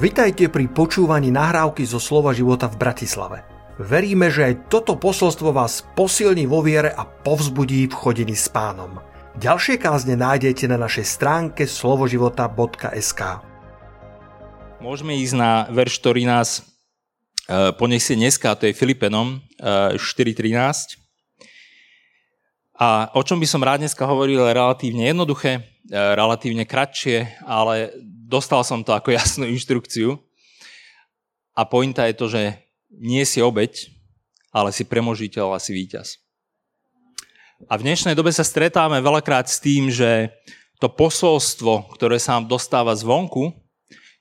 Vitajte pri počúvaní nahrávky zo Slova života v Bratislave. Veríme, že aj toto posolstvo vás posilní vo viere a povzbudí v chodení s pánom. Ďalšie kázne nájdete na našej stránke slovoživota.sk Môžeme ísť na verš, ktorý nás e, poniesie dneska, to je Filipenom 4.13. E, a o čom by som rád dneska hovoril, je relatívne jednoduché, e, relatívne kratšie, ale dostal som to ako jasnú inštrukciu. A pointa je to, že nie si obeď, ale si premožiteľ a si víťaz. A v dnešnej dobe sa stretávame veľakrát s tým, že to posolstvo, ktoré sa nám dostáva zvonku,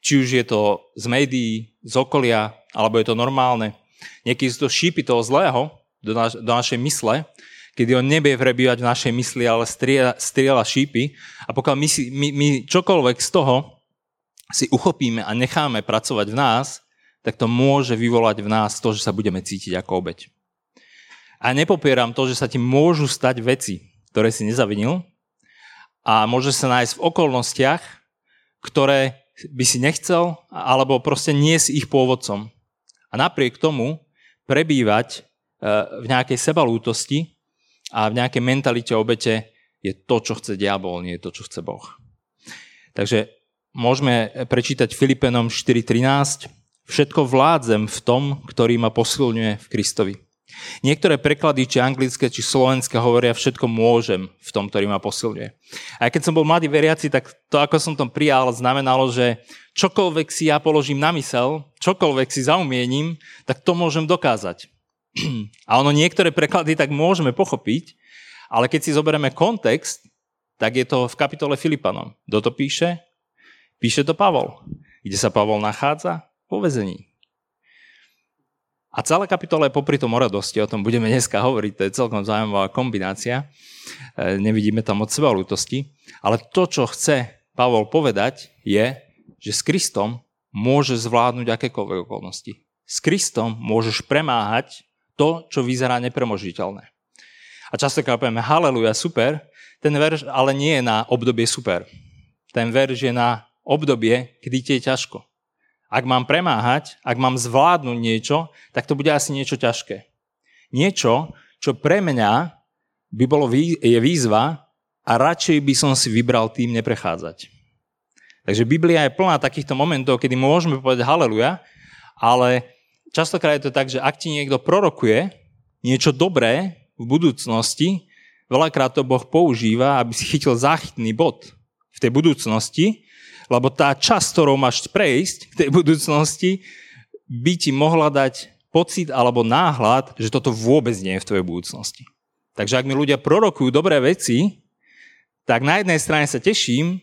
či už je to z médií, z okolia, alebo je to normálne, niekedy sú to šípy toho zlého do, naš- do našej mysle, kedy on nebie prebývať v našej mysli, ale strieľa, strieľa šípy. A pokiaľ my, my, my čokoľvek z toho si uchopíme a necháme pracovať v nás, tak to môže vyvolať v nás to, že sa budeme cítiť ako obeď. A nepopieram to, že sa ti môžu stať veci, ktoré si nezavinil a môže sa nájsť v okolnostiach, ktoré by si nechcel, alebo proste nie si ich pôvodcom. A napriek tomu prebývať e, v nejakej sebalútosti a v nejakej mentalite obete je to, čo chce diabol, nie je to, čo chce Boh. Takže môžeme prečítať Filipenom 4.13. Všetko vládzem v tom, ktorý ma posilňuje v Kristovi. Niektoré preklady, či anglické, či slovenské, hovoria všetko môžem v tom, ktorý ma posilňuje. A keď som bol mladý veriaci, tak to, ako som to prijal, znamenalo, že čokoľvek si ja položím na mysel, čokoľvek si zaumiením, tak to môžem dokázať. A ono niektoré preklady tak môžeme pochopiť, ale keď si zoberieme kontext, tak je to v kapitole Filipanom. Kto to píše? Píše to Pavol. Kde sa Pavol nachádza? Po vezení. A celá kapitola je popri tom o radosti, o tom budeme dneska hovoriť, to je celkom zaujímavá kombinácia. E, nevidíme tam od seba ľútosti. Ale to, čo chce Pavol povedať, je, že s Kristom môže zvládnuť akékoľvek okolnosti. S Kristom môžeš premáhať to, čo vyzerá nepremožiteľné. A často keď povieme haleluja, super, ten verš ale nie je na obdobie super. Ten verš je na obdobie, kedy ti je ťažko. Ak mám premáhať, ak mám zvládnuť niečo, tak to bude asi niečo ťažké. Niečo, čo pre mňa by bolo je výzva a radšej by som si vybral tým neprechádzať. Takže Biblia je plná takýchto momentov, kedy môžeme povedať haleluja, ale častokrát je to tak, že ak ti niekto prorokuje niečo dobré v budúcnosti, veľakrát to Boh používa, aby si chytil záchytný bod v tej budúcnosti lebo tá časť, ktorou máš prejsť k tej budúcnosti, by ti mohla dať pocit alebo náhľad, že toto vôbec nie je v tvojej budúcnosti. Takže ak mi ľudia prorokujú dobré veci, tak na jednej strane sa teším,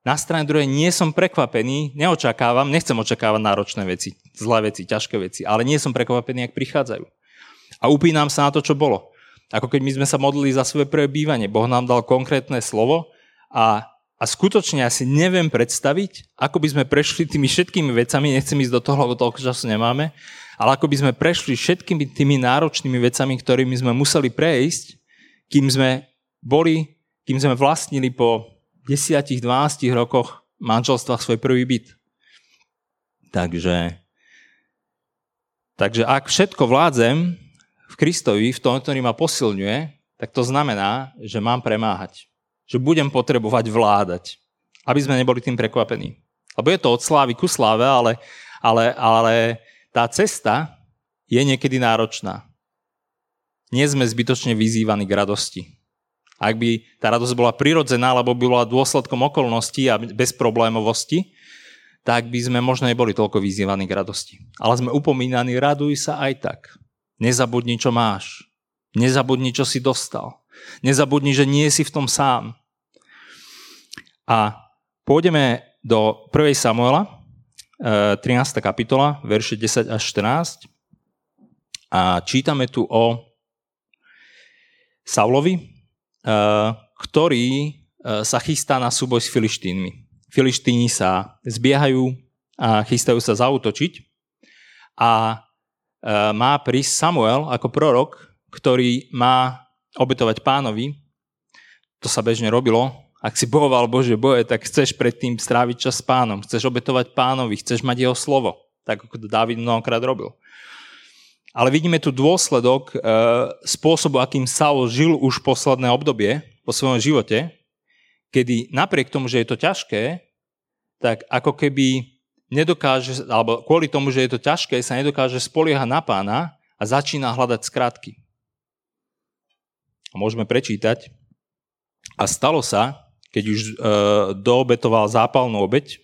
na strane druhej nie som prekvapený, neočakávam, nechcem očakávať náročné veci, zlé veci, ťažké veci, ale nie som prekvapený, ak prichádzajú. A upínam sa na to, čo bolo. Ako keď my sme sa modlili za svoje prvé bývanie. Boh nám dal konkrétne slovo a a skutočne ja si neviem predstaviť, ako by sme prešli tými všetkými vecami, nechcem ísť do toho, lebo toľko času nemáme, ale ako by sme prešli všetkými tými náročnými vecami, ktorými sme museli prejsť, kým sme boli, kým sme vlastnili po 10-12 rokoch manželstva svoj prvý byt. Takže, takže ak všetko vládzem v Kristovi, v tom, ktorý ma posilňuje, tak to znamená, že mám premáhať že budem potrebovať vládať, aby sme neboli tým prekvapení. Lebo je to od slávy ku sláve, ale, ale, ale tá cesta je niekedy náročná. Nie sme zbytočne vyzývaní k radosti. Ak by tá radosť bola prirodzená, alebo by bola dôsledkom okolností a bezproblémovosti, tak by sme možno neboli toľko vyzývaní k radosti. Ale sme upomínaní, raduj sa aj tak. Nezabudni, čo máš. Nezabudni, čo si dostal. Nezabudni, že nie si v tom sám. A pôjdeme do 1. Samuela, 13. Eh, kapitola, verše 10 až 14. A čítame tu o Saulovi, eh, ktorý eh, sa chystá na súboj s Filištínmi. Filištíni sa zbiehajú a chystajú sa zautočiť a má prísť Samuel ako prorok, ktorý má obetovať pánovi. To sa bežne robilo ak si bohoval Bože boje, tak chceš predtým stráviť čas s pánom, chceš obetovať pánovi, chceš mať jeho slovo, tak ako to Dávid mnohokrát robil. Ale vidíme tu dôsledok e, spôsobu, akým Saul žil už posledné obdobie po svojom živote, kedy napriek tomu, že je to ťažké, tak ako keby nedokáže, alebo kvôli tomu, že je to ťažké, sa nedokáže spoliehať na pána a začína hľadať skratky. Môžeme prečítať. A stalo sa, keď už e, doobetoval zápalnú obeď,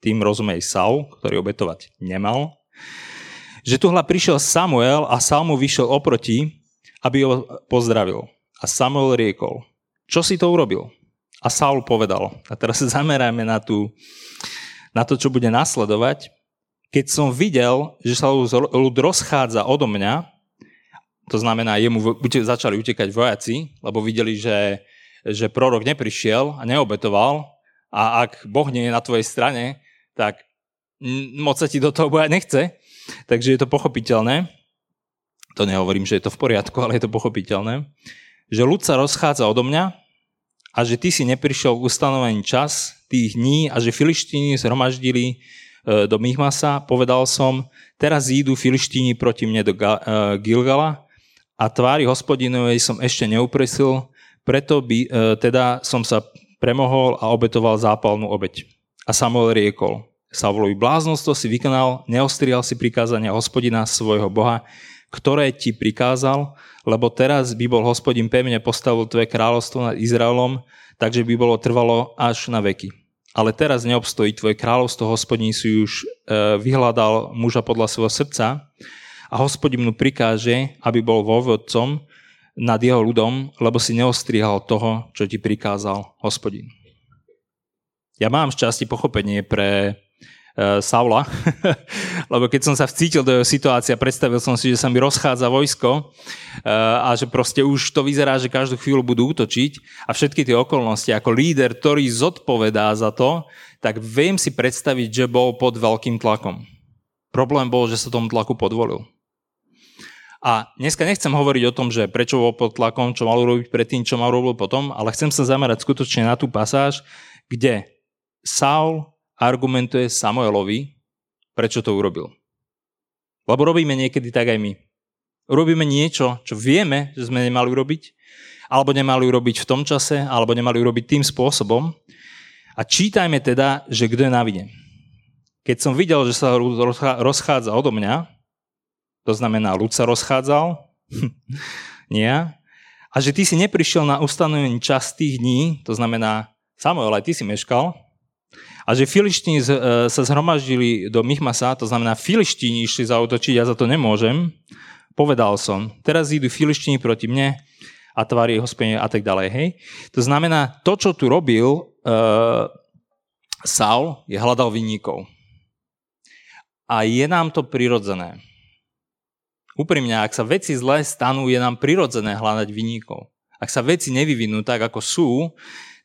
tým rozumej Saul, ktorý obetovať nemal, že tu prišiel Samuel a Saul mu vyšiel oproti, aby ho pozdravil. A Samuel riekol, čo si to urobil? A Saul povedal, a teraz sa zamerajme na, tú, na to, čo bude nasledovať, keď som videl, že sa ľud rozchádza odo mňa, to znamená, jemu začali utekať vojaci, lebo videli, že že prorok neprišiel a neobetoval a ak Boh nie je na tvojej strane, tak moc sa ti do toho boja nechce. Takže je to pochopiteľné. To nehovorím, že je to v poriadku, ale je to pochopiteľné. Že ľud sa rozchádza odo mňa a že ty si neprišiel v ustanovený čas tých dní a že filištíni zhromaždili e, do Mihmasa, povedal som, teraz idú filištíni proti mne do e, Gilgala a tvári hospodinovej som ešte neupresil, preto by e, teda som sa premohol a obetoval zápalnú obeď. A Samuel riekol, Saulovi bláznostvo si vykonal, neostrial si prikázania hospodina svojho Boha, ktoré ti prikázal, lebo teraz by bol hospodin pevne postavil tvoje kráľovstvo nad Izraelom, takže by bolo trvalo až na veky. Ale teraz neobstojí tvoje kráľovstvo, hospodin si už e, vyhľadal muža podľa svojho srdca a hospodin mu prikáže, aby bol vovodcom, nad jeho ľudom, lebo si neostrihal toho, čo ti prikázal hospodin. Ja mám šťastie pochopenie pre uh, Saula, lebo keď som sa vcítil do jeho situácie a predstavil som si, že sa mi rozchádza vojsko uh, a že proste už to vyzerá, že každú chvíľu budú útočiť a všetky tie okolnosti, ako líder, ktorý zodpovedá za to, tak viem si predstaviť, že bol pod veľkým tlakom. Problém bol, že sa tomu tlaku podvolil. A dneska nechcem hovoriť o tom, že prečo bol pod tlakom, čo mal urobiť predtým, čo mal urobiť potom, ale chcem sa zamerať skutočne na tú pasáž, kde Saul argumentuje Samuelovi, prečo to urobil. Lebo robíme niekedy tak aj my. Robíme niečo, čo vieme, že sme nemali urobiť, alebo nemali urobiť v tom čase, alebo nemali urobiť tým spôsobom. A čítajme teda, že kto je na vine. Keď som videl, že sa rozchádza odo mňa, to znamená, ľud sa rozchádzal, nie, a že ty si neprišiel na ustanovený čas tých dní, to znamená, Samuel, aj ty si meškal, a že filištíni e, sa zhromaždili do Michmasa, to znamená, filištíni išli zautočiť, ja za to nemôžem, povedal som, teraz idú filištíni proti mne a tvári hospodine a tak ďalej. Hej? To znamená, to, čo tu robil uh, Saul, je hľadal vinníkov. A je nám to prirodzené. Úprimne, ak sa veci zle stanú, je nám prirodzené hľadať vinníkov. Ak sa veci nevyvinú tak, ako sú,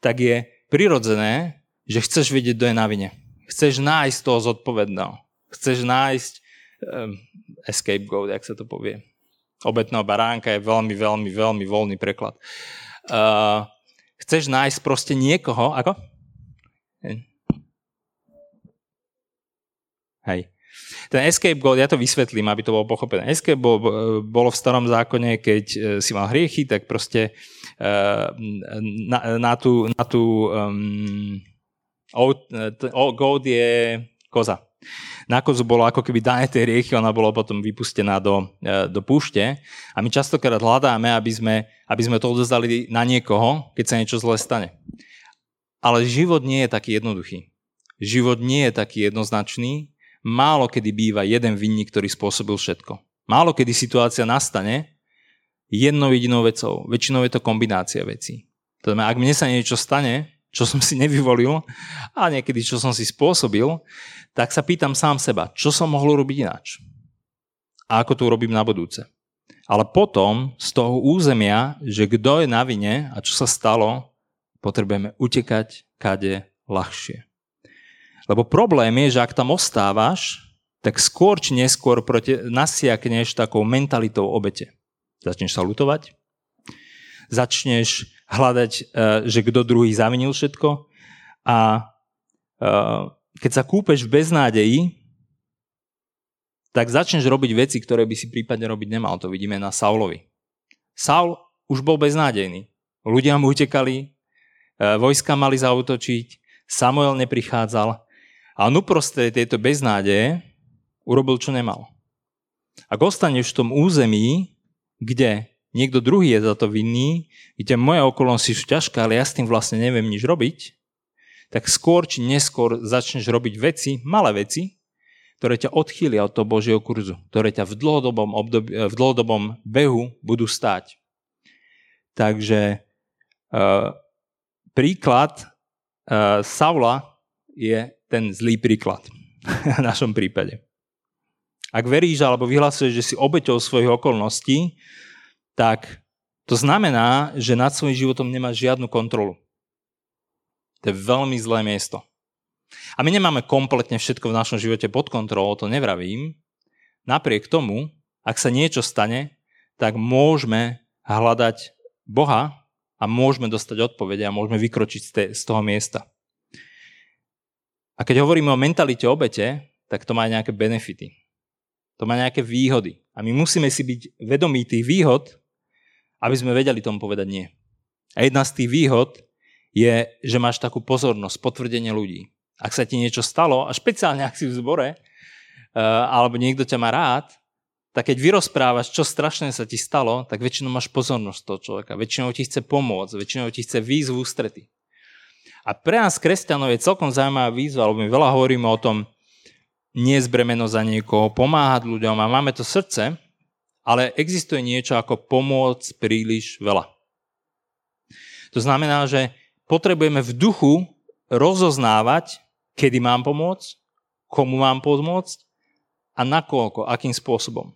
tak je prirodzené, že chceš vedieť, kto je na vine. Chceš nájsť toho zodpovedného. Chceš nájsť um, escape goat, jak sa to povie. Obetného baránka je veľmi, veľmi, veľmi voľný preklad. Uh, chceš nájsť proste niekoho, ako? Hej. Ten escape goal, ja to vysvetlím, aby to bolo pochopené. Escape bol, bolo v starom zákone, keď e, si mal hriechy, tak proste e, na, na tú, na tú um, goat je koza. Na kozu bolo ako keby dané tie riechy, ona bola potom vypustená do, do púšte a my častokrát hľadáme, aby sme, aby sme to odozdali na niekoho, keď sa niečo zle stane. Ale život nie je taký jednoduchý. Život nie je taký jednoznačný málo kedy býva jeden vinník, ktorý spôsobil všetko. Málo kedy situácia nastane jednou jedinou vecou. Väčšinou je to kombinácia vecí. To znamená, ak mne sa niečo stane, čo som si nevyvolil a niekedy čo som si spôsobil, tak sa pýtam sám seba, čo som mohol robiť ináč. A ako to urobím na budúce. Ale potom z toho územia, že kto je na vine a čo sa stalo, potrebujeme utekať kade ľahšie. Lebo problém je, že ak tam ostávaš, tak skôr či neskôr proti, nasiakneš takou mentalitou obete. Začneš sa lutovať, začneš hľadať, e, že kto druhý zavinil všetko. A e, keď sa kúpeš v beznádeji, tak začneš robiť veci, ktoré by si prípadne robiť nemal. To vidíme na Saulovi. Saul už bol beznádejný. Ľudia mu utekali, e, vojska mali zautočiť, Samuel neprichádzal a on uprostred tejto beznádeje urobil, čo nemal. Ak ostaneš v tom území, kde niekto druhý je za to vinný, kde moje okolnosti sú ťažké, ale ja s tým vlastne neviem nič robiť, tak skôr či neskôr začneš robiť veci, malé veci, ktoré ťa odchýlia od toho Božieho kurzu, ktoré ťa v dlhodobom, období, v dlhodobom behu budú stáť. Takže uh, príklad uh, Saula je ten zlý príklad v našom prípade. Ak veríš alebo vyhlasuješ, že si obeťou svojich okolností, tak to znamená, že nad svojím životom nemáš žiadnu kontrolu. To je veľmi zlé miesto. A my nemáme kompletne všetko v našom živote pod kontrolou, to nevravím. Napriek tomu, ak sa niečo stane, tak môžeme hľadať Boha a môžeme dostať odpovede a môžeme vykročiť z toho miesta. A keď hovoríme o mentalite obete, tak to má nejaké benefity. To má nejaké výhody. A my musíme si byť vedomí tých výhod, aby sme vedeli tomu povedať nie. A jedna z tých výhod je, že máš takú pozornosť, potvrdenie ľudí ak sa ti niečo stalo, a špeciálne ak si v zbore, uh, alebo niekto ťa má rád, tak keď vyrozprávaš, čo strašné sa ti stalo, tak väčšinou máš pozornosť toho človeka. Väčšinou ti chce pomôcť, väčšinou ti chce výzvu ústrety. A pre nás kresťanov je celkom zaujímavá výzva, lebo my veľa hovoríme o tom, nezbremeno za niekoho, pomáhať ľuďom a máme to srdce, ale existuje niečo ako pomôcť príliš veľa. To znamená, že potrebujeme v duchu rozoznávať, kedy mám pomôcť, komu mám pomôcť a nakoľko, akým spôsobom.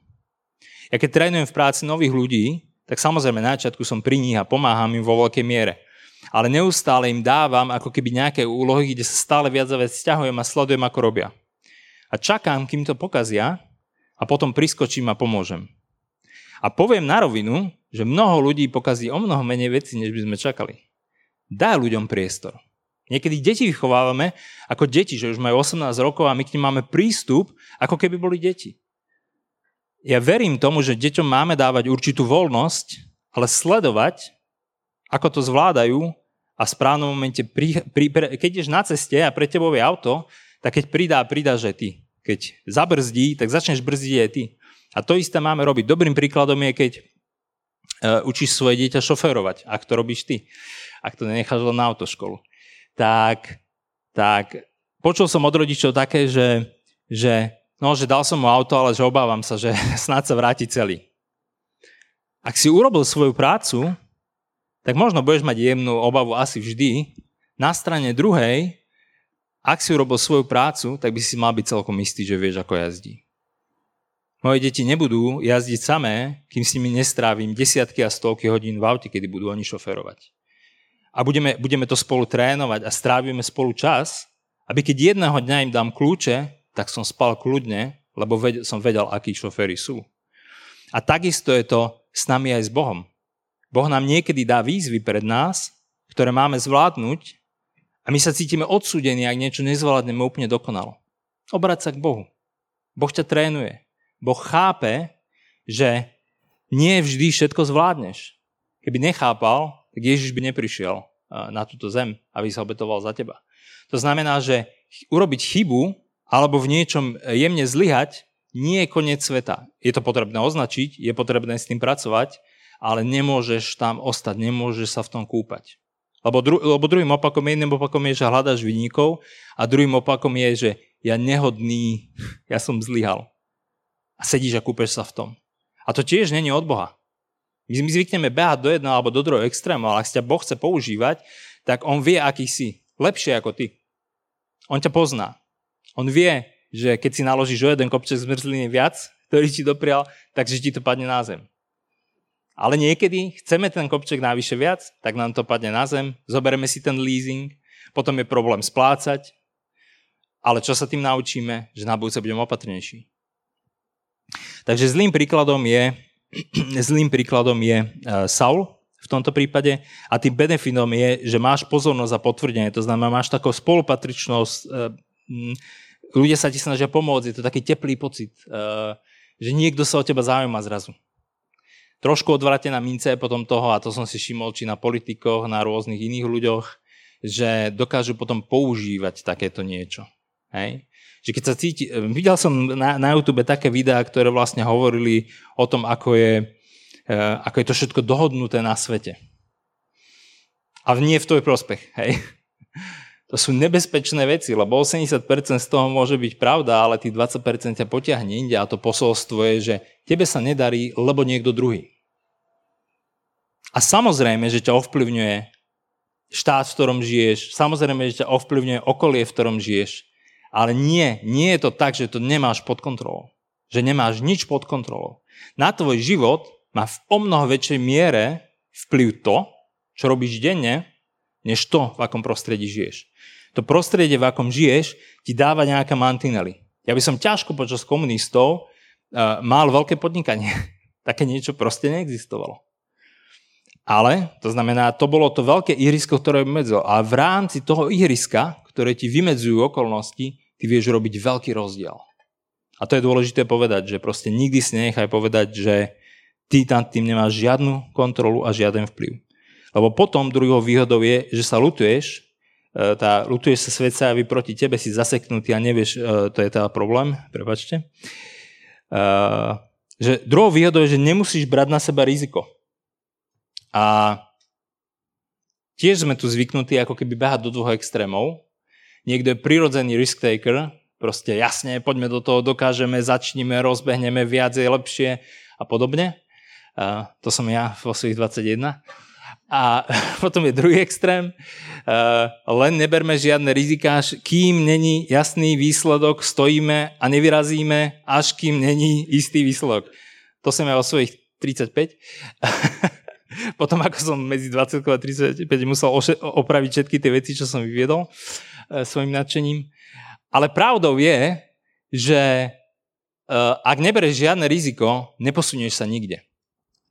Ja keď trénujem v práci nových ľudí, tak samozrejme na začiatku som pri nich a pomáham im vo veľkej miere. Ale neustále im dávam ako keby nejaké úlohy, kde sa stále viac a viac vzťahujem a sledujem, ako robia. A čakám, kým to pokazia a potom priskočím a pomôžem. A poviem na rovinu, že mnoho ľudí pokazí o mnoho menej veci, než by sme čakali. Daj ľuďom priestor. Niekedy deti vychovávame ako deti, že už majú 18 rokov a my k nim máme prístup, ako keby boli deti. Ja verím tomu, že deťom máme dávať určitú voľnosť, ale sledovať, ako to zvládajú a v správnom momente, pri, pri, keď ideš na ceste a pre tebou je auto, tak keď pridá, pridá, že ty. Keď zabrzdí, tak začneš brzdiť aj ty. A to isté máme robiť. Dobrým príkladom je, keď uh, učíš svoje dieťa šoférovať, ak to robíš ty. Ak to nenecháš len na autoškolu tak, tak počul som od rodičov také, že, že, no, že dal som mu auto, ale že obávam sa, že snáď sa vráti celý. Ak si urobil svoju prácu, tak možno budeš mať jemnú obavu asi vždy. Na strane druhej, ak si urobil svoju prácu, tak by si mal byť celkom istý, že vieš, ako jazdí. Moje deti nebudú jazdiť samé, kým s nimi nestrávim desiatky a stovky hodín v aute, kedy budú oni šoferovať a budeme, budeme to spolu trénovať a strávime spolu čas, aby keď jedného dňa im dám kľúče, tak som spal kľudne, lebo vedel, som vedel, akí šoféry sú. A takisto je to s nami aj s Bohom. Boh nám niekedy dá výzvy pred nás, ktoré máme zvládnuť a my sa cítime odsúdení, ak niečo nezvládneme úplne dokonalo. Obrať sa k Bohu. Boh ťa trénuje. Boh chápe, že nie vždy všetko zvládneš. Keby nechápal, tak Ježiš by neprišiel na túto zem, aby sa obetoval za teba. To znamená, že urobiť chybu alebo v niečom jemne zlyhať nie je koniec sveta. Je to potrebné označiť, je potrebné s tým pracovať, ale nemôžeš tam ostať, nemôžeš sa v tom kúpať. Lebo, dru, lebo druhým opakom, jedným opakom je, že hľadaš vynikov a druhým opakom je, že ja nehodný, ja som zlyhal. A sedíš a kúpeš sa v tom. A to tiež není od Boha. My, my zvykneme behať do jedného alebo do druhého extrému, ale ak ťa Boh chce používať, tak on vie, aký si. Lepšie ako ty. On ťa pozná. On vie, že keď si naložíš o jeden kopček zmrzliny viac, ktorý ti doprial, takže ti to padne na zem. Ale niekedy chceme ten kopček najvyššie viac, tak nám to padne na zem, zoberieme si ten leasing, potom je problém splácať, ale čo sa tým naučíme, že na budúce budeme opatrnejší. Takže zlým príkladom je Zlým príkladom je e, Saul v tomto prípade. A tým benefitom je, že máš pozornosť a potvrdenie. To znamená, máš takú spolupatričnosť, eh, ľudia sa ti snažia pomôcť, je to taký teplý pocit, eh, že niekto sa o teba zaujíma zrazu. Trošku odvratená mince potom toho, a to som si všimol či na politikoch, na rôznych iných ľuďoch, že dokážu potom používať takéto niečo. Hej? Že keď sa cíti, videl som na, na YouTube také videá, ktoré vlastne hovorili o tom, ako je, e, ako je to všetko dohodnuté na svete. A nie v tvoj prospech. Hej? To sú nebezpečné veci, lebo 80% z toho môže byť pravda, ale tých 20% ťa potiahne inde a to posolstvo je, že tebe sa nedarí, lebo niekto druhý. A samozrejme, že ťa ovplyvňuje štát, v ktorom žiješ, samozrejme, že ťa ovplyvňuje okolie, v ktorom žiješ, ale nie, nie je to tak, že to nemáš pod kontrolou. Že nemáš nič pod kontrolou. Na tvoj život má v o mnoho väčšej miere vplyv to, čo robíš denne, než to, v akom prostredí žiješ. To prostredie, v akom žiješ, ti dáva nejaké mantinely. Ja by som ťažko počas komunistov uh, mal veľké podnikanie. Také niečo proste neexistovalo. Ale, to znamená, to bolo to veľké ihrisko, ktoré vymedzilo. A v rámci toho ihriska, ktoré ti vymedzujú okolnosti, ty vieš robiť veľký rozdiel. A to je dôležité povedať, že proste nikdy si nechaj povedať, že ty tam tým nemáš žiadnu kontrolu a žiaden vplyv. Lebo potom druhou výhodou je, že sa lutuješ, e, tá, lutuješ sa svet sa proti tebe, si zaseknutý a nevieš, e, to je teda problém, prepačte. E, že druhou výhodou je, že nemusíš brať na seba riziko. A tiež sme tu zvyknutí ako keby behať do dvoch extrémov niekto je prirodzený risk taker, proste jasne, poďme do toho, dokážeme, začníme, rozbehneme, viac je lepšie a podobne. Uh, to som ja vo svojich 21. A potom je druhý extrém, uh, len neberme žiadne rizika, kým není jasný výsledok, stojíme a nevyrazíme, až kým není istý výsledok. To som ja vo svojich 35. potom ako som medzi 20 a 35 musel opraviť všetky tie veci, čo som vyviedol. E, svojim nadšením. Ale pravdou je, že e, ak nebereš žiadne riziko, neposunieš sa nikde.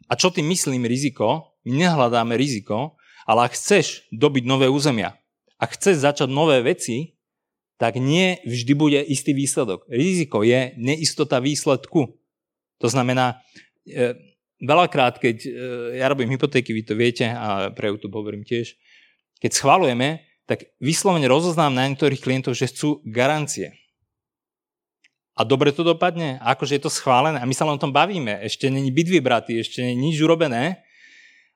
A čo tým myslím riziko? My nehľadáme riziko, ale ak chceš dobiť nové územia, ak chceš začať nové veci, tak nie vždy bude istý výsledok. Riziko je neistota výsledku. To znamená, e, veľakrát, keď ja robím hypotéky, vy to viete, a pre YouTube hovorím tiež, keď schvalujeme, tak vyslovene rozoznám na niektorých klientov, že chcú garancie. A dobre to dopadne, akože je to schválené a my sa len o tom bavíme. Ešte není byt vybratý, ešte není nič urobené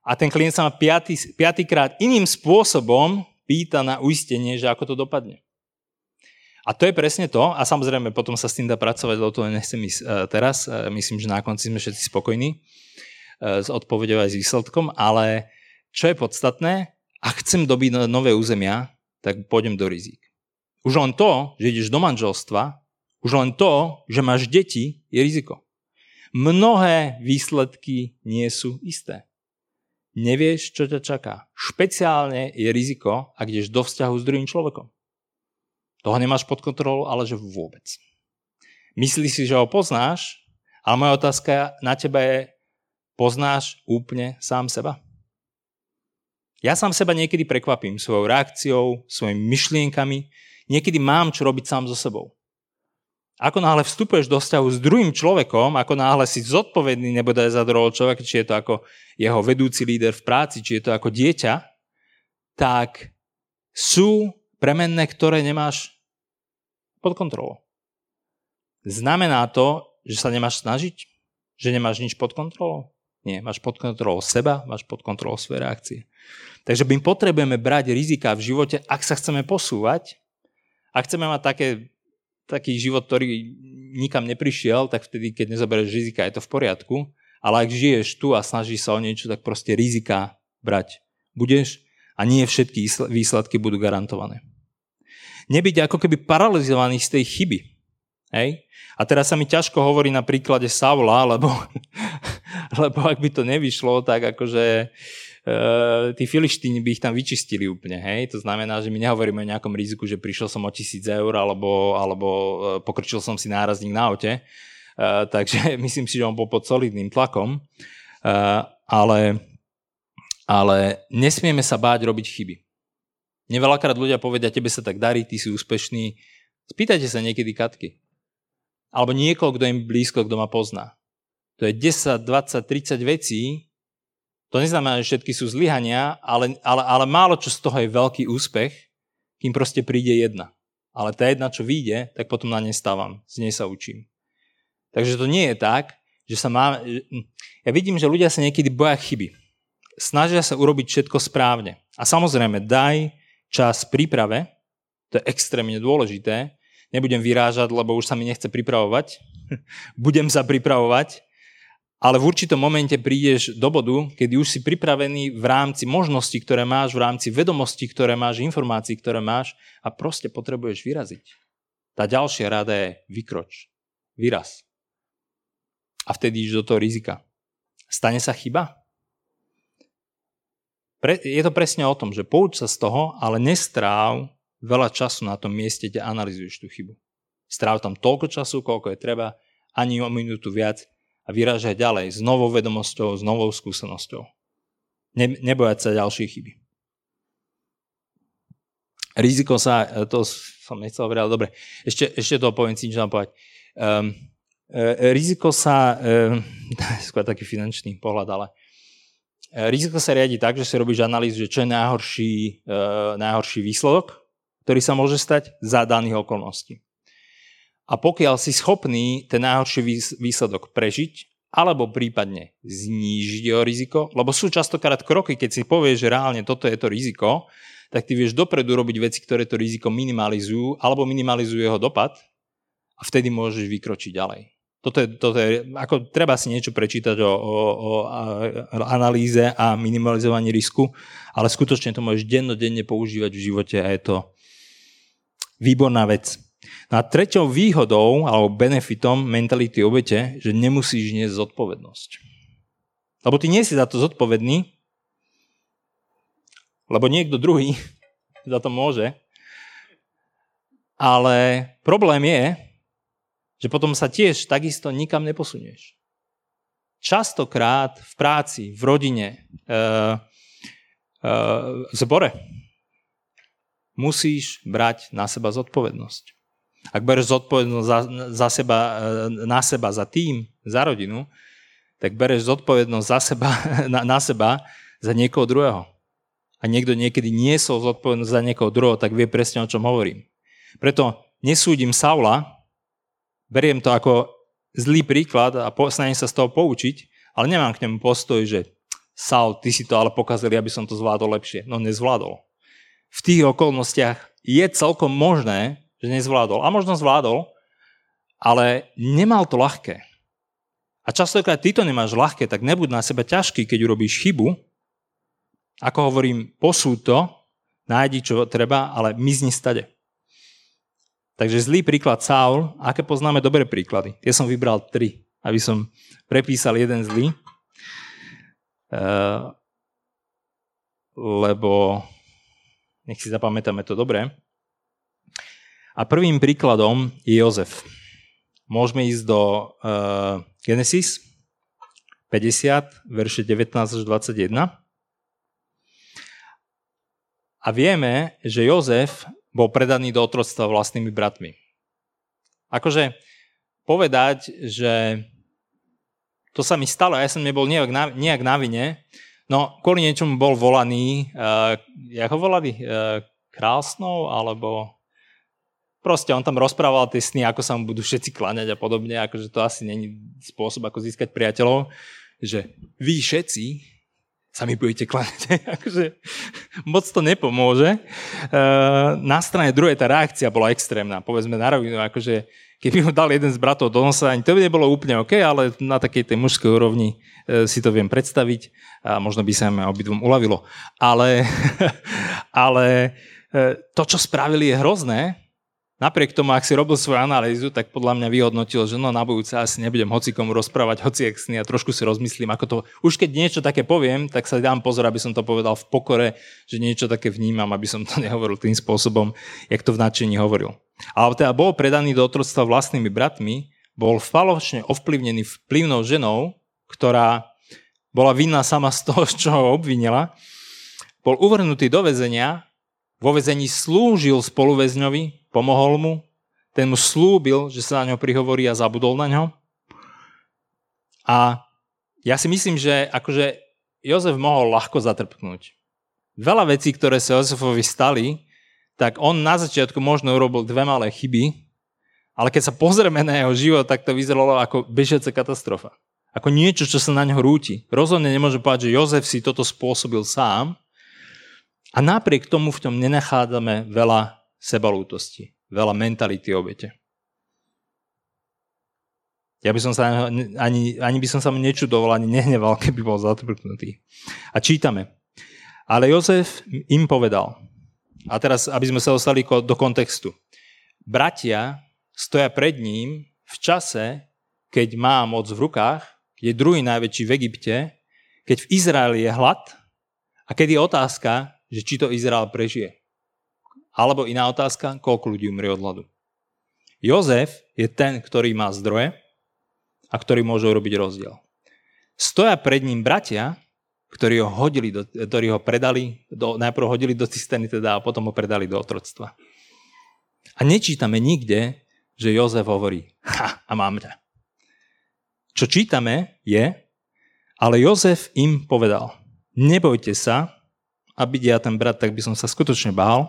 a ten klient sa ma piatý, piatýkrát iným spôsobom pýta na uistenie, že ako to dopadne. A to je presne to a samozrejme potom sa s tým dá pracovať, lebo to nechcem ísť e, teraz. E, myslím, že na konci sme všetci spokojní e, s odpovedou aj s výsledkom, ale čo je podstatné, ak chcem dobiť nové územia, tak pôjdem do rizik. Už len to, že ideš do manželstva, už len to, že máš deti, je riziko. Mnohé výsledky nie sú isté. Nevieš, čo ťa čaká. Špeciálne je riziko, ak ideš do vzťahu s druhým človekom. Toho nemáš pod kontrolou, ale že vôbec. Myslíš si, že ho poznáš, ale moja otázka na teba je, poznáš úplne sám seba? Ja sám seba niekedy prekvapím svojou reakciou, svojimi myšlienkami. Niekedy mám čo robiť sám so sebou. Ako náhle vstupuješ do vzťahu s druhým človekom, ako náhle si zodpovedný nebude za druhého človeka, či je to ako jeho vedúci líder v práci, či je to ako dieťa, tak sú premenné, ktoré nemáš pod kontrolou. Znamená to, že sa nemáš snažiť? Že nemáš nič pod kontrolou? Nie, máš pod kontrolou seba, máš pod kontrolou svoje reakcie. Takže my potrebujeme brať rizika v živote, ak sa chceme posúvať, ak chceme mať také, taký život, ktorý nikam neprišiel, tak vtedy, keď nezoberieš rizika, je to v poriadku. Ale ak žiješ tu a snažíš sa o niečo, tak proste rizika brať budeš a nie všetky výsledky budú garantované. Nebyť ako keby paralizovaný z tej chyby. Hej? A teraz sa mi ťažko hovorí na príklade Saula, lebo, lebo ak by to nevyšlo, tak akože Uh, tí filištíni by ich tam vyčistili úplne, hej? To znamená, že my nehovoríme o nejakom riziku, že prišiel som o tisíc eur alebo, alebo uh, pokročil som si nárazník na aute. Uh, takže myslím si, že on bol pod solidným tlakom. Uh, ale Ale nesmieme sa báť robiť chyby. Neveľakrát ľudia povedia, tebe sa tak darí, ty si úspešný. Spýtajte sa niekedy Katky. Alebo niekoho, kto im blízko, kto ma pozná. To je 10, 20, 30 vecí. To neznamená, že všetky sú zlyhania, ale, ale, ale málo čo z toho je veľký úspech, kým proste príde jedna. Ale tá jedna, čo vyjde, tak potom na nej stávam. Z nej sa učím. Takže to nie je tak, že sa má... Ja vidím, že ľudia sa niekedy boja chyby snažia sa urobiť všetko správne. A samozrejme, daj čas príprave, to je extrémne dôležité. Nebudem vyrážať, lebo už sa mi nechce pripravovať. Budem sa pripravovať, ale v určitom momente prídeš do bodu, kedy už si pripravený v rámci možností, ktoré máš, v rámci vedomostí, ktoré máš, informácií, ktoré máš a proste potrebuješ vyraziť. Tá ďalšia rada je vykroč. Vyraz. A vtedy ideš do toho rizika. Stane sa chyba? Pre, je to presne o tom, že pouč sa z toho, ale nestráv veľa času na tom mieste, kde analizuješ tú chybu. Stráv tam toľko času, koľko je treba, ani o minútu viac a vyrážaj ďalej s novou vedomosťou, s novou skúsenosťou. Ne, nebojať sa ďalšie chyby. Riziko sa, e, to som nechcel hovoriť, ale dobre, ešte, ešte to poviem si, mám povedať. Um, e, riziko sa, um, skôr taký finančný pohľad, ale E, riziko sa riadi tak, že si robíš analýzu, že čo je najhorší, uh, najhorší výsledok, ktorý sa môže stať za daných okolností. A pokiaľ si schopný ten najhorší výsledok prežiť, alebo prípadne znížiť jeho riziko, lebo sú častokrát kroky, keď si povieš, že reálne toto je to riziko, tak ty vieš dopredu robiť veci, ktoré to riziko minimalizujú, alebo minimalizujú jeho dopad a vtedy môžeš vykročiť ďalej. Toto je, toto je, ako treba si niečo prečítať o, o, o analýze a minimalizovaní risku, ale skutočne to môžeš dennodenne používať v živote a je to výborná vec. No a treťou výhodou alebo benefitom mentality obete, že nemusíš niesť zodpovednosť. Lebo ty nie si za to zodpovedný, lebo niekto druhý za to môže. Ale problém je, že potom sa tiež takisto nikam neposunieš. Častokrát v práci, v rodine, e, e, v zbore musíš brať na seba zodpovednosť. Ak bereš zodpovednosť za, za seba, e, na seba, za tým, za rodinu, tak bereš zodpovednosť za seba, na, na seba za niekoho druhého. A niekto niekedy niesol zodpovednosť za niekoho druhého, tak vie presne, o čom hovorím. Preto nesúdim Saula, beriem to ako zlý príklad a snažím sa z toho poučiť, ale nemám k nemu postoj, že Saul, ty si to ale pokazil, aby som to zvládol lepšie. No nezvládol. V tých okolnostiach je celkom možné, že nezvládol. A možno zvládol, ale nemal to ľahké. A častokrát ty to nemáš ľahké, tak nebuď na seba ťažký, keď urobíš chybu. Ako hovorím, posúď to, nájdi, čo treba, ale mizni stade. Takže zlý príklad Saul, aké poznáme dobré príklady? Ja som vybral tri, aby som prepísal jeden zlý. Uh, lebo nech si zapamätáme to dobre. A prvým príkladom je Jozef. Môžeme ísť do uh, Genesis 50, verše 19 až 21. A vieme, že Jozef bol predaný do otroctva vlastnými bratmi. Akože povedať, že to sa mi stalo, ja som nebol nejak na, nejak na vine, no kvôli niečomu bol volaný, uh, jak ho volali, uh, krásnou, alebo proste on tam rozprával tie sny, ako sa mu budú všetci kláňať a podobne, akože to asi není spôsob, ako získať priateľov, že vy všetci sa mi budete kláňať. akože moc to nepomôže. E, na strane druhej tá reakcia bola extrémna. Povedzme na rovinu, akože keby ho dal jeden z bratov do nosa, ani to by nebolo úplne OK, ale na takej tej mužskej úrovni e, si to viem predstaviť a možno by sa mi obidvom uľavilo. Ale, ale e, to, čo spravili, je hrozné, Napriek tomu, ak si robil svoju analýzu, tak podľa mňa vyhodnotil, že no na budúce asi nebudem hocikomu rozprávať hoci sny a trošku si rozmyslím, ako to... Už keď niečo také poviem, tak sa dám pozor, aby som to povedal v pokore, že niečo také vnímam, aby som to nehovoril tým spôsobom, jak to v nadšení hovoril. Ale teda bol predaný do otroctva vlastnými bratmi, bol falošne ovplyvnený vplyvnou ženou, ktorá bola vinná sama z toho, čo ho obvinila, bol uvrhnutý do väzenia, vo väzení slúžil spoluväzňovi, pomohol mu, ten mu slúbil, že sa na ňo prihovorí a zabudol na ňo. A ja si myslím, že akože Jozef mohol ľahko zatrpknúť. Veľa vecí, ktoré sa Jozefovi stali, tak on na začiatku možno urobil dve malé chyby, ale keď sa pozrieme na jeho život, tak to vyzeralo ako bežiaca katastrofa. Ako niečo, čo sa na ňo rúti. Rozhodne nemôže povedať, že Jozef si toto spôsobil sám, a napriek tomu v tom nenachádzame veľa sebalútosti, veľa mentality obete. Ja by som sa ani, ani by som sa mu nečudoval, ani nehneval, keby bol zatrpnutý. A čítame. Ale Jozef im povedal, a teraz, aby sme sa dostali do kontextu. Bratia stoja pred ním v čase, keď má moc v rukách, je druhý najväčší v Egypte, keď v Izraeli je hlad a keď je otázka, že či to Izrael prežije. Alebo iná otázka, koľko ľudí umrie od hladu. Jozef je ten, ktorý má zdroje a ktorý môže urobiť rozdiel. Stoja pred ním bratia, ktorí ho, hodili do, ktorí ho predali, do, najprv hodili do cisterny teda a potom ho predali do otroctva. A nečítame nikde, že Jozef hovorí, ha, a mám ťa. Čo čítame je, ale Jozef im povedal, nebojte sa, a byť ja ten brat, tak by som sa skutočne bál.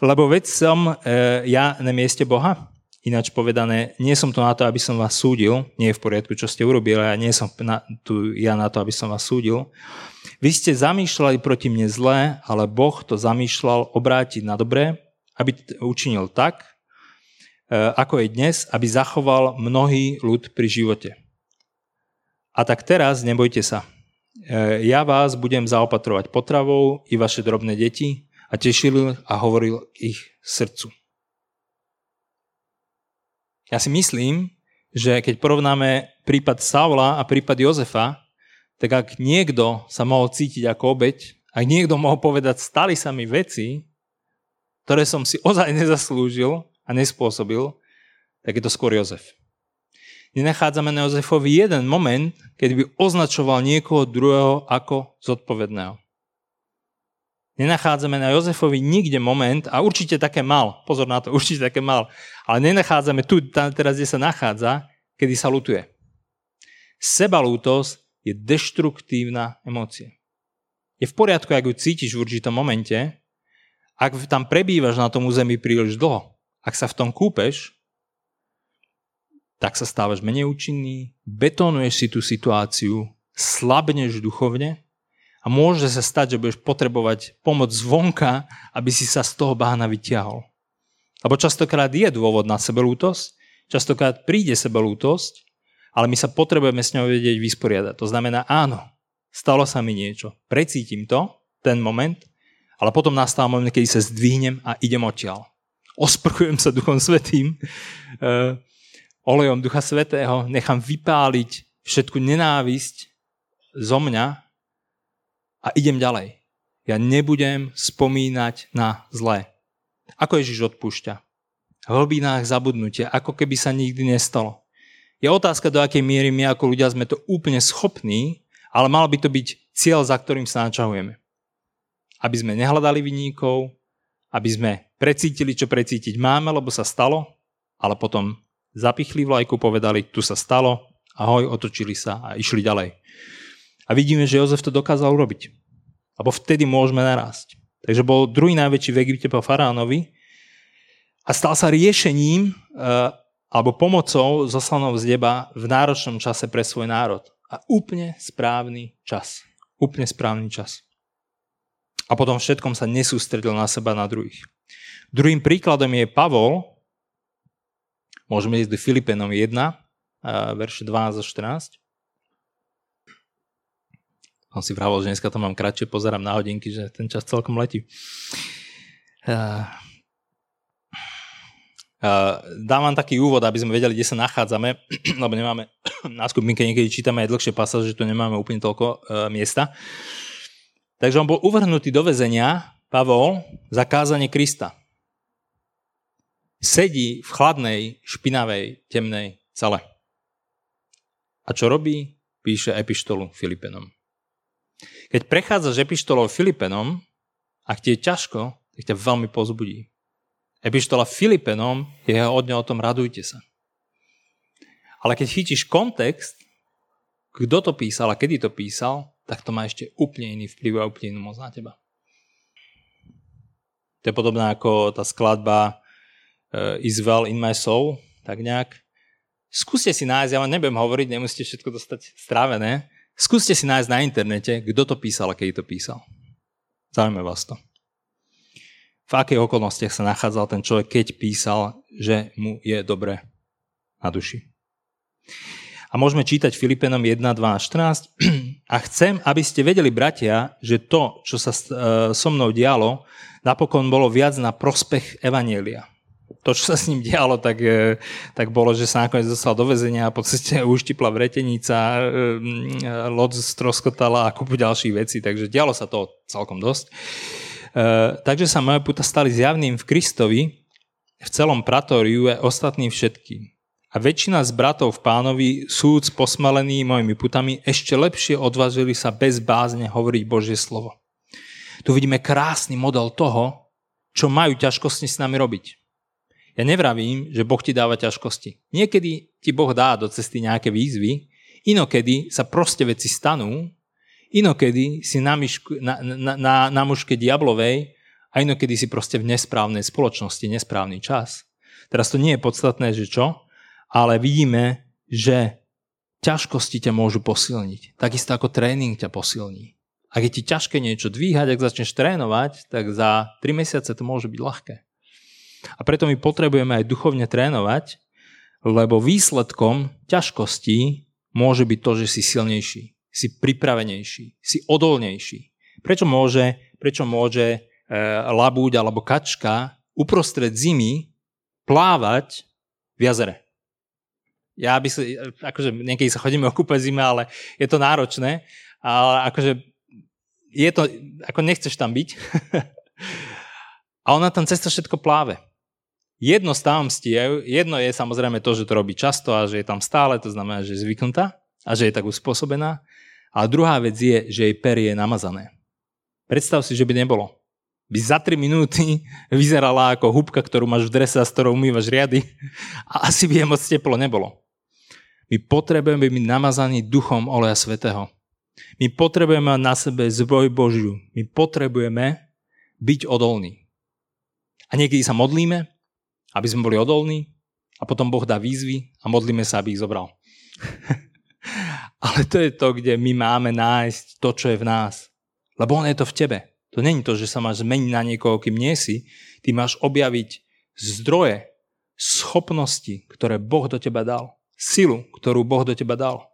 Lebo veď som e, ja na mieste Boha. Ináč povedané, nie som tu na to, aby som vás súdil. Nie je v poriadku, čo ste urobili, a nie som na, tu ja na to, aby som vás súdil. Vy ste zamýšľali proti mne zlé, ale Boh to zamýšľal obrátiť na dobré, aby učinil tak, e, ako je dnes, aby zachoval mnohý ľud pri živote. A tak teraz nebojte sa. E, ja vás budem zaopatrovať potravou i vaše drobné deti a tešil a hovoril ich srdcu. Ja si myslím, že keď porovnáme prípad Saula a prípad Jozefa, tak ak niekto sa mohol cítiť ako obeď, ak niekto mohol povedať, stali sa mi veci, ktoré som si ozaj nezaslúžil a nespôsobil, tak je to skôr Jozef nenachádzame na Jozefovi jeden moment, keď by označoval niekoho druhého ako zodpovedného. Nenachádzame na Jozefovi nikde moment, a určite také mal, pozor na to, určite také mal, ale nenachádzame tu, teraz, kde sa nachádza, kedy sa lutuje. Sebalútosť je deštruktívna emócia. Je v poriadku, ak ju cítiš v určitom momente, ak tam prebývaš na tom území príliš dlho, ak sa v tom kúpeš, tak sa stávaš menej účinný, betónuješ si tú situáciu, slabneš duchovne a môže sa stať, že budeš potrebovať pomoc zvonka, aby si sa z toho bána vyťahol. Lebo častokrát je dôvod na sebelútosť, častokrát príde sebelútosť, ale my sa potrebujeme s ňou vedieť vysporiadať. To znamená, áno, stalo sa mi niečo, precítim to, ten moment, ale potom nastáva moment, kedy sa zdvihnem a idem odtiaľ. Osprchujem sa Duchom Svetým, uh, olejom Ducha Svetého nechám vypáliť všetku nenávisť zo mňa a idem ďalej. Ja nebudem spomínať na zlé. Ako Ježiš odpúšťa? V hlbinách zabudnutia, ako keby sa nikdy nestalo. Je otázka, do akej miery my ako ľudia sme to úplne schopní, ale mal by to byť cieľ, za ktorým sa načahujeme. Aby sme nehľadali vyníkov, aby sme precítili, čo precítiť máme, lebo sa stalo, ale potom zapichli vlajku, povedali, tu sa stalo, ahoj, otočili sa a išli ďalej. A vidíme, že Jozef to dokázal urobiť. Lebo vtedy môžeme narásť. Takže bol druhý najväčší v Egypte po faraónovi a stal sa riešením eh, alebo pomocou zoslanou z neba v náročnom čase pre svoj národ. A úplne správny čas. Úplne správny čas. A potom všetkom sa nesústredil na seba na druhých. Druhým príkladom je Pavol, Môžeme ísť do Filipenom 1, verše 12 a 14. Som si vravel, že dneska to mám kratšie, pozerám na hodinky, že ten čas celkom letí. Dávam taký úvod, aby sme vedeli, kde sa nachádzame, lebo nemáme na skupinke niekedy čítame aj dlhšie pasáže, že tu nemáme úplne toľko uh, miesta. Takže on bol uvrhnutý do väzenia, Pavol, za kázanie Krista sedí v chladnej, špinavej, temnej cele. A čo robí? píše epištolu Filipenom. Keď prechádzaš epištolou Filipenom, ak ti je ťažko, tak ťa veľmi pozbudí. Epištola Filipenom je od o tom radujte sa. Ale keď chytíš kontext, kto to písal a kedy to písal, tak to má ešte úplne iný vplyv a úplne inú moc na teba. To je podobné ako tá skladba uh, Is well in my soul, tak nejak. Skúste si nájsť, ja vám nebudem hovoriť, nemusíte všetko dostať strávené. Skúste si nájsť na internete, kto to písal a kedy to písal. Zaujíma vás to. V akých okolnostiach sa nachádzal ten človek, keď písal, že mu je dobre na duši. A môžeme čítať Filipenom 1, 2 a 14. A chcem, aby ste vedeli, bratia, že to, čo sa e, so mnou dialo, napokon bolo viac na prospech Evanielia to, čo sa s ním dialo, tak, e, tak bolo, že sa nakoniec dostal do väzenia a po ceste uštipla vretenica, e, loď stroskotala a kúpu ďalších vecí, takže dialo sa to celkom dosť. E, takže sa moje puta stali zjavným v Kristovi, v celom pratóriu a ostatným všetkým. A väčšina z bratov v pánovi, súd posmalený mojimi putami, ešte lepšie odvážili sa bez bázne hovoriť Božie slovo. Tu vidíme krásny model toho, čo majú ťažkosti s nami robiť. Ja nevravím, že Boh ti dáva ťažkosti. Niekedy ti Boh dá do cesty nejaké výzvy, inokedy sa proste veci stanú, inokedy si na, myšku, na, na, na, na muške diablovej a inokedy si proste v nesprávnej spoločnosti, nesprávny čas. Teraz to nie je podstatné, že čo, ale vidíme, že ťažkosti ťa môžu posilniť. Takisto ako tréning ťa posilní. Ak je ti ťažké niečo dvíhať, ak začneš trénovať, tak za 3 mesiace to môže byť ľahké. A preto my potrebujeme aj duchovne trénovať, lebo výsledkom ťažkostí môže byť to, že si silnejší, si pripravenejší, si odolnejší. Prečo môže, prečo môže e, labúť alebo kačka uprostred zimy plávať v jazere? Ja by sa, akože niekedy sa chodíme okúpať zime, ale je to náročné, ale akože je to, ako nechceš tam byť. a ona tam cesta všetko pláve. Jedno z tajomstiev, jedno je samozrejme to, že to robí často a že je tam stále, to znamená, že je zvyknutá a že je tak uspôsobená. A druhá vec je, že jej perie je namazané. Predstav si, že by nebolo. By za 3 minúty vyzerala ako húbka, ktorú máš v drese a s ktorou umývaš riady a asi by je moc teplo nebolo. My potrebujeme byť namazaní duchom oleja svetého. My potrebujeme na sebe zbroj Božiu. My potrebujeme byť odolní. A niekedy sa modlíme aby sme boli odolní a potom Boh dá výzvy a modlíme sa, aby ich zobral. Ale to je to, kde my máme nájsť to, čo je v nás. Lebo on je to v tebe. To není to, že sa máš zmeniť na niekoho, kým nie si. Ty máš objaviť zdroje, schopnosti, ktoré Boh do teba dal. Silu, ktorú Boh do teba dal.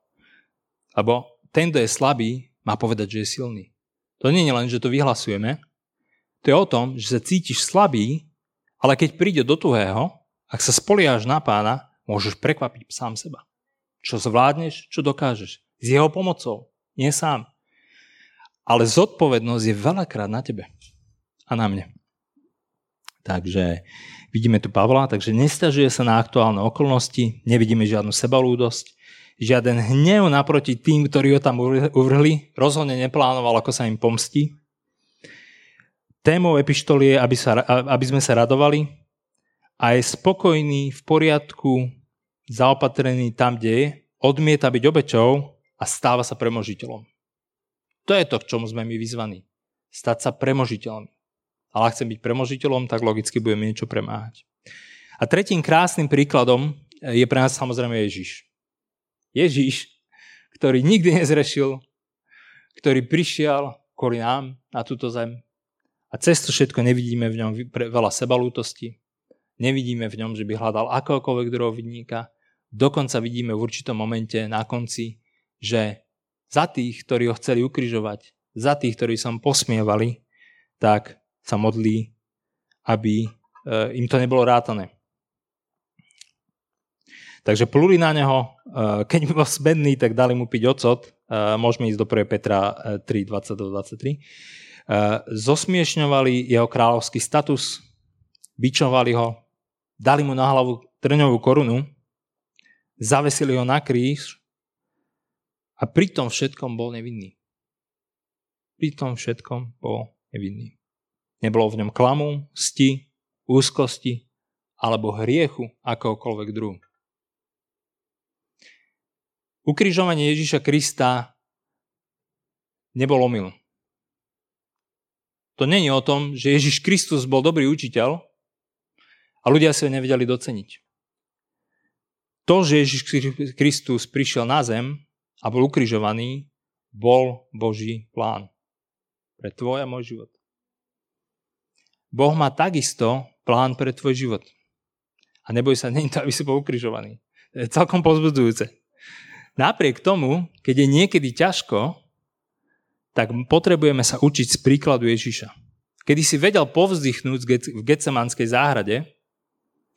Lebo ten, kto je slabý, má povedať, že je silný. To nie je len, že to vyhlasujeme. To je o tom, že sa cítiš slabý ale keď príde do tuhého, ak sa spoliaš na pána, môžeš prekvapiť sám seba. Čo zvládneš, čo dokážeš. S jeho pomocou, nie sám. Ale zodpovednosť je veľakrát na tebe a na mne. Takže vidíme tu Pavla, takže nestažuje sa na aktuálne okolnosti, nevidíme žiadnu sebalúdosť, žiaden hnev naproti tým, ktorí ho tam uvrhli, rozhodne neplánoval, ako sa im pomstí, Témou epištoly je, aby, sa, aby sme sa radovali a je spokojný, v poriadku, zaopatrený tam, kde je, odmieta byť obečou a stáva sa premožiteľom. To je to, k čomu sme my vyzvaní. Stať sa premožiteľom. Ale ak chcem byť premožiteľom, tak logicky budeme niečo premáhať. A tretím krásnym príkladom je pre nás samozrejme Ježiš. Ježiš, ktorý nikdy nezrešil, ktorý prišiel kvôli nám na túto zem, a cez to všetko nevidíme v ňom veľa sebalútosti, nevidíme v ňom, že by hľadal akokoľvek druhého vidníka, dokonca vidíme v určitom momente na konci, že za tých, ktorí ho chceli ukrižovať, za tých, ktorí sa posmievali, tak sa modlí, aby e, im to nebolo rátané. Takže pluli na neho, e, keď bol zbedný, tak dali mu piť ocot. E, môžeme ísť do 1. Petra 3, 20-23 zosmiešňovali jeho kráľovský status, bičovali ho, dali mu na hlavu trňovú korunu, zavesili ho na kríž A pri tom všetkom bol nevinný. Pri tom všetkom bol nevinný. Nebolo v ňom klamu, sti, úzkosti alebo hriechu akokoľvek druhu. Ukrižovanie Ježíša Krista nebol omyl. To není o tom, že Ježiš Kristus bol dobrý učiteľ a ľudia si ho nevedeli doceniť. To, že Ježiš Kristus prišiel na zem a bol ukrižovaný, bol Boží plán pre tvoj a môj život. Boh má takisto plán pre tvoj život. A neboj sa, nie to, aby si bol ukrižovaný. To je celkom pozbudzujúce. Napriek tomu, keď je niekedy ťažko, tak potrebujeme sa učiť z príkladu Ježiša. Kedy si vedel povzdychnúť v Getsemanskej záhrade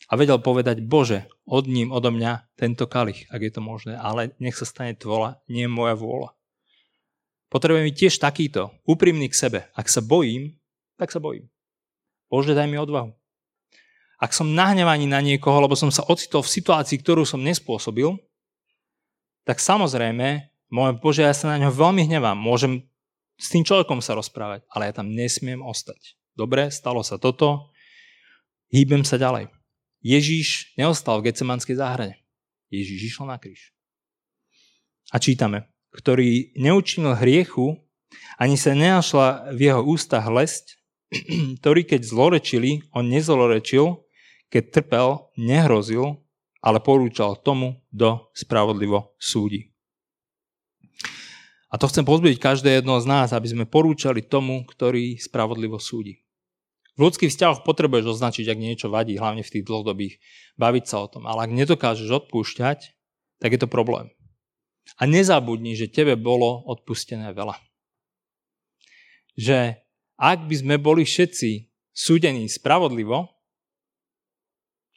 a vedel povedať, Bože, od ním, odo mňa tento kalich, ak je to možné, ale nech sa stane tvola, nie moja vôľa. Potrebujem byť tiež takýto, úprimný k sebe. Ak sa bojím, tak sa bojím. Bože, daj mi odvahu. Ak som nahnevaný na niekoho, lebo som sa ocitol v situácii, ktorú som nespôsobil, tak samozrejme, môj Bože, ja sa na ňo veľmi hnevám. Môžem s tým človekom sa rozprávať, ale ja tam nesmiem ostať. Dobre, stalo sa toto, hýbem sa ďalej. Ježíš neostal v Gecemanskej záhrade. Ježíš išiel na kríž. A čítame, ktorý neučinil hriechu, ani sa nenašla v jeho ústach lesť, ktorý keď zlorečili, on nezlorečil, keď trpel, nehrozil, ale porúčal tomu, kto spravodlivo súdi. A to chcem pozbudiť každé jedno z nás, aby sme porúčali tomu, ktorý spravodlivo súdi. V ľudských vzťahoch potrebuješ označiť, ak niečo vadí, hlavne v tých dlhodobých, baviť sa o tom. Ale ak nedokážeš odpúšťať, tak je to problém. A nezabudni, že tebe bolo odpustené veľa. Že ak by sme boli všetci súdení spravodlivo,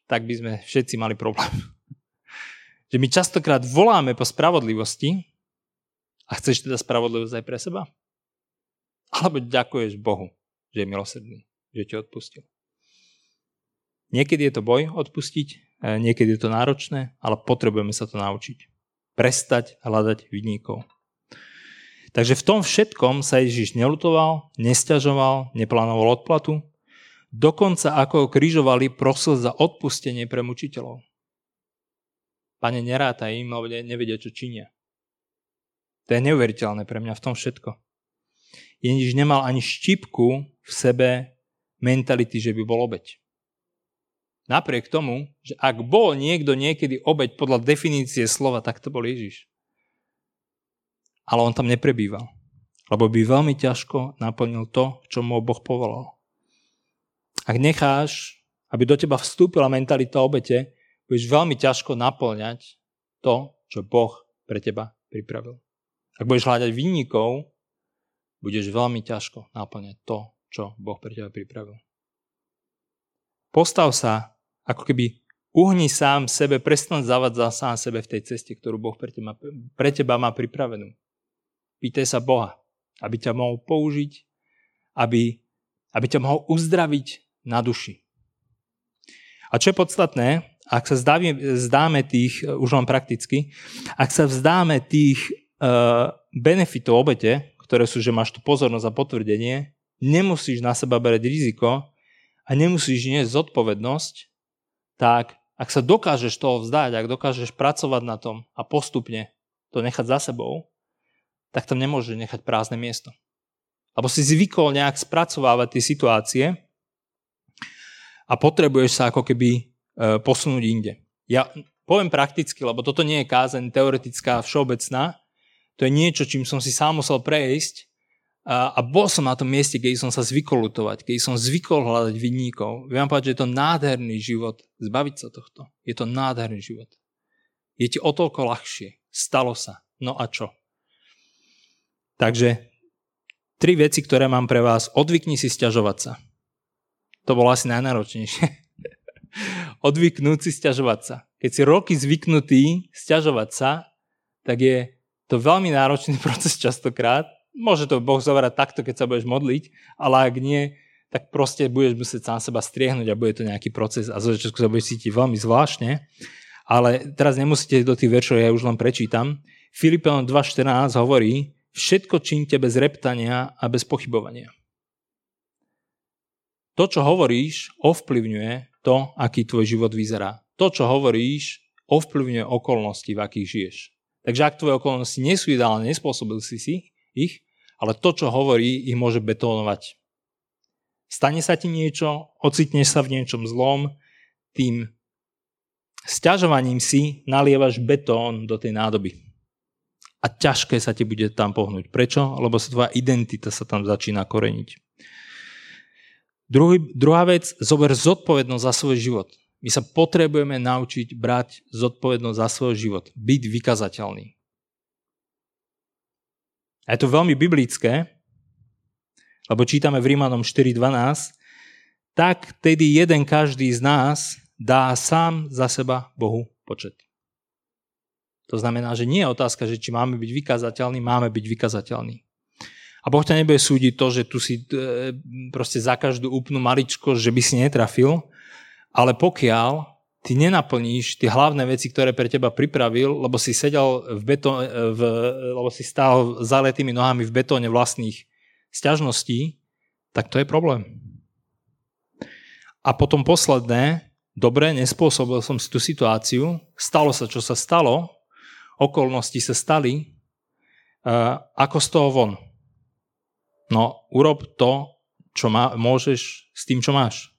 tak by sme všetci mali problém. Že my častokrát voláme po spravodlivosti, a chceš teda spravodlivosť aj pre seba? Alebo ďakuješ Bohu, že je milosrdný, že ti odpustil. Niekedy je to boj odpustiť, niekedy je to náročné, ale potrebujeme sa to naučiť. Prestať hľadať vidníkov. Takže v tom všetkom sa Ježiš nelutoval, nestiažoval, neplánoval odplatu, dokonca ako ho križovali, prosil za odpustenie pre mučiteľov. Pane, neráta im, lebo nevedia, čo činia. To je neuveriteľné pre mňa v tom všetko. Ježiš nemal ani štipku v sebe mentality, že by bol obeď. Napriek tomu, že ak bol niekto niekedy obeď podľa definície slova, tak to bol Ježiš. Ale on tam neprebýval. Lebo by veľmi ťažko naplnil to, čo mu Boh povolal. Ak necháš, aby do teba vstúpila mentalita obete, budeš veľmi ťažko naplňať to, čo Boh pre teba pripravil. Ak budeš hľadať vinníkov, budeš veľmi ťažko naplňať to, čo Boh pre teba pripravil. Postav sa, ako keby uhni sám sebe, prestan zavadzať sám sebe v tej ceste, ktorú Boh pre teba, pre teba má pripravenú. Pýtaj sa Boha, aby ťa mohol použiť, aby, aby ťa mohol uzdraviť na duši. A čo je podstatné, ak sa zdáme, zdáme tých, už len prakticky, ak sa vzdáme tých uh, benefitov obete, ktoré sú, že máš tu pozornosť a potvrdenie, nemusíš na seba berať riziko a nemusíš niesť zodpovednosť, tak ak sa dokážeš toho vzdať, ak dokážeš pracovať na tom a postupne to nechať za sebou, tak tam nemôžeš nechať prázdne miesto. Lebo si zvykol nejak spracovávať tie situácie a potrebuješ sa ako keby e, posunúť inde. Ja poviem prakticky, lebo toto nie je kázeň teoretická, všeobecná, to je niečo, čím som si sám musel prejsť a, a bol som na tom mieste, keď som sa zvykol lutovať, keď som zvykol hľadať vinníkov. Viem povedať, že je to nádherný život, zbaviť sa tohto. Je to nádherný život. Je ti o toľko ľahšie. Stalo sa. No a čo? Takže tri veci, ktoré mám pre vás. Odvykni si stiažovať sa. To bolo asi najnáročnejšie. Odvyknúť si stiažovať sa. Keď si roky zvyknutý stiažovať sa, tak je to veľmi náročný proces častokrát. Môže to Boh zoberať takto, keď sa budeš modliť, ale ak nie, tak proste budeš musieť sám seba striehnúť a bude to nejaký proces a zo začiatku sa budeš cítiť veľmi zvláštne. Ale teraz nemusíte do tých veršov, ja už len prečítam. Filipenom 2.14 hovorí, všetko čínte bez reptania a bez pochybovania. To, čo hovoríš, ovplyvňuje to, aký tvoj život vyzerá. To, čo hovoríš, ovplyvňuje okolnosti, v akých žiješ. Takže ak tvoje okolnosti nie sú ideálne, nespôsobil si si ich, ale to, čo hovorí, ich môže betónovať. Stane sa ti niečo, ocitneš sa v niečom zlom, tým sťažovaním si nalievaš betón do tej nádoby a ťažké sa ti bude tam pohnúť. Prečo? Lebo sa tvoja identita sa tam začína koreniť. Druhý, druhá vec, zober zodpovednosť za svoj život. My sa potrebujeme naučiť brať zodpovednosť za svoj život, byť vykazateľný. A je to veľmi biblické, lebo čítame v Rímanom 4.12, tak tedy jeden každý z nás dá sám za seba Bohu počet. To znamená, že nie je otázka, že či máme byť vykazateľní, máme byť vykazateľní. A Boh ťa nebude súdiť to, že tu si e, proste za každú úplnú maličko, že by si netrafil, ale pokiaľ ty nenaplníš tie hlavné veci, ktoré pre teba pripravil, lebo si sedel v betó- e, v, lebo si stál zaletými nohami v betóne vlastných sťažností, tak to je problém. A potom posledné, dobre, nespôsobil som si tú situáciu, stalo sa, čo sa stalo, okolnosti sa stali, uh, ako z toho von. No, urob to, čo má, môžeš s tým, čo máš.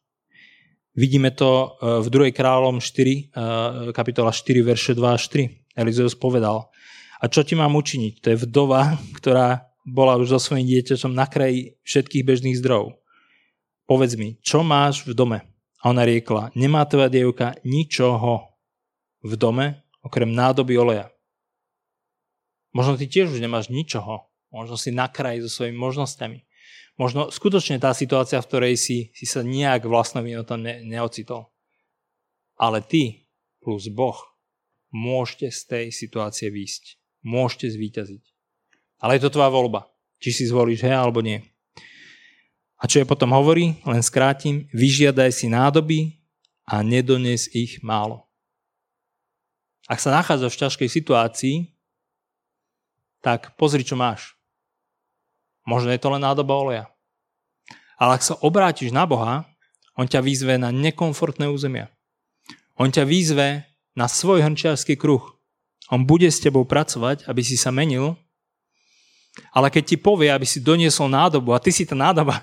Vidíme to uh, v 2. kráľom 4, uh, kapitola 4, verše 2 až 3. Elizeus povedal, a čo ti mám učiniť? To je vdova, ktorá bola už so svojím dieťaťom na kraji všetkých bežných zdrojov. Povedz mi, čo máš v dome? A ona riekla, nemá tvoja dievka ničoho v dome, okrem nádoby oleja. Možno ty tiež už nemáš ničoho. Možno si na kraji so svojimi možnosťami. Možno skutočne tá situácia, v ktorej si, si sa nejak vlastnou tam ne, neocitol. Ale ty plus Boh môžete z tej situácie výjsť. Môžete zvíťaziť. Ale je to tvoja voľba. Či si zvolíš he alebo nie. A čo je potom hovorí, len skrátim, vyžiadaj si nádoby a nedones ich málo. Ak sa nachádzaš v ťažkej situácii, tak pozri, čo máš. Možno je to len nádoba oleja. Ale ak sa obrátiš na Boha, on ťa výzve na nekomfortné územia. On ťa výzve na svoj hrnčiarský kruh. On bude s tebou pracovať, aby si sa menil, ale keď ti povie, aby si doniesol nádobu, a ty si tá nádoba,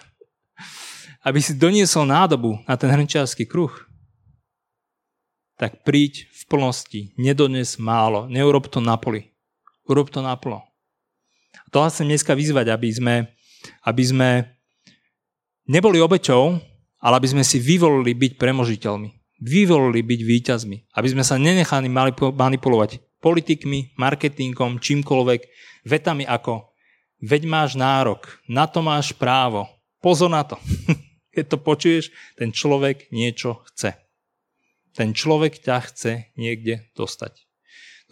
aby si doniesol nádobu na ten hrnčiarský kruh, tak príď v plnosti, nedones málo, neurob to na poli. Urob to naplno. To vás chcem dneska vyzvať, aby sme, aby sme neboli obeťou, ale aby sme si vyvolili byť premožiteľmi. Vyvolili byť výťazmi. Aby sme sa nenechali manipulovať politikmi, marketingom, čímkoľvek, vetami ako veď máš nárok, na to máš právo, pozor na to. Keď to počuješ, ten človek niečo chce. Ten človek ťa chce niekde dostať.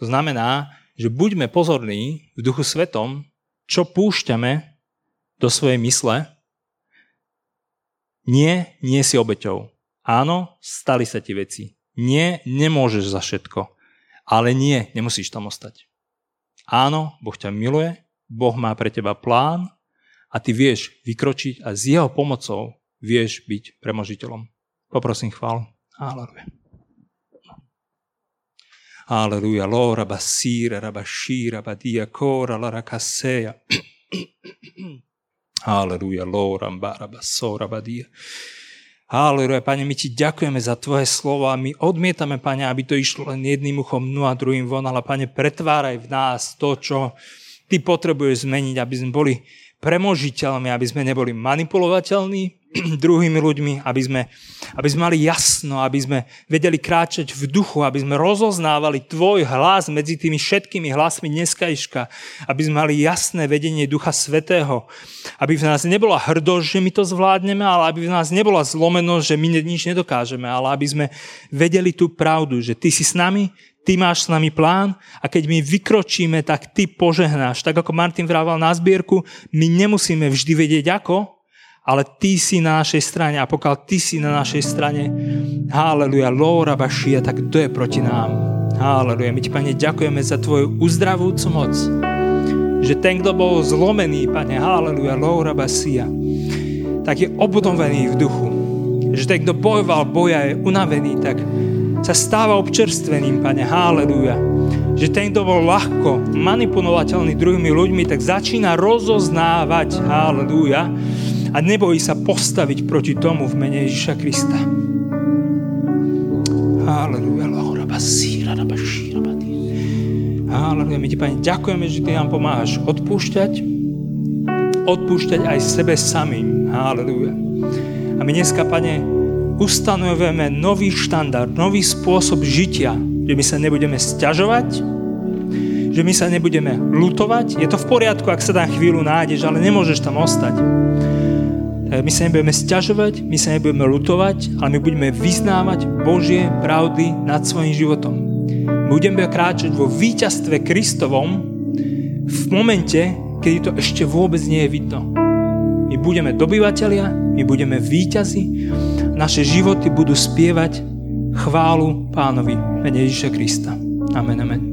To znamená, že buďme pozorní v duchu svetom, čo púšťame do svojej mysle. Nie, nie si obeťou. Áno, stali sa ti veci. Nie, nemôžeš za všetko. Ale nie, nemusíš tam ostať. Áno, Boh ťa miluje, Boh má pre teba plán a ty vieš vykročiť a s jeho pomocou vieš byť premožiteľom. Poprosím chválu. Aleluja. Aleluja. Lo rabasira, rabashira, badia kora, la rakaseja. Aleluja. Lo rambarabaso, rabadia. Aleluja, Pane, my Ti ďakujeme za Tvoje slovo a my odmietame, Pane, aby to išlo len jedným uchom no a druhým von, ale Pane, pretváraj v nás to, čo Ty potrebuješ zmeniť, aby sme boli premožiteľmi, aby sme neboli manipulovateľní, druhými ľuďmi, aby sme, aby sme mali jasno, aby sme vedeli kráčať v duchu, aby sme rozoznávali tvoj hlas medzi tými všetkými hlasmi dneskajška, aby sme mali jasné vedenie Ducha Svetého, aby v nás nebola hrdosť, že my to zvládneme, ale aby v nás nebola zlomenosť, že my nič nedokážeme, ale aby sme vedeli tú pravdu, že ty si s nami, ty máš s nami plán a keď my vykročíme, tak ty požehnáš. Tak ako Martin vrával na zbierku, my nemusíme vždy vedieť ako, ale ty si na našej strane a pokiaľ ty si na našej strane, haleluja, lóra bašia, tak kto je proti nám? Haleluja. My ti, Pane, ďakujeme za tvoju uzdravujúcu moc. Že ten, kto bol zlomený, Pane, haleluja, Laura Basia, tak je obnovený v duchu. Že ten, kto bojoval boja, je unavený, tak sa stáva občerstveným, Pane, haleluja. Že ten, kto bol ľahko manipulovateľný druhými ľuďmi, tak začína rozoznávať, haleluja, a nebojí sa postaviť proti tomu v mene Ježiša Krista. Haleluja, Haleluja, my ti, Pane, ďakujeme, že ty nám pomáhaš odpúšťať, odpúšťať aj sebe samým. Haleluja. A my dneska, Pane, ustanovujeme nový štandard, nový spôsob žitia, že my sa nebudeme stiažovať, že my sa nebudeme lutovať. Je to v poriadku, ak sa tam chvíľu nájdeš, ale nemôžeš tam ostať. My sa nebudeme stiažovať, my sa nebudeme lutovať, ale my budeme vyznávať Božie pravdy nad svojim životom. Budeme kráčať vo víťazstve Kristovom v momente, kedy to ešte vôbec nie je vidno. My budeme dobyvatelia, my budeme víťazi, naše životy budú spievať chválu pánovi, mene Ježiša Krista. Amen, amen.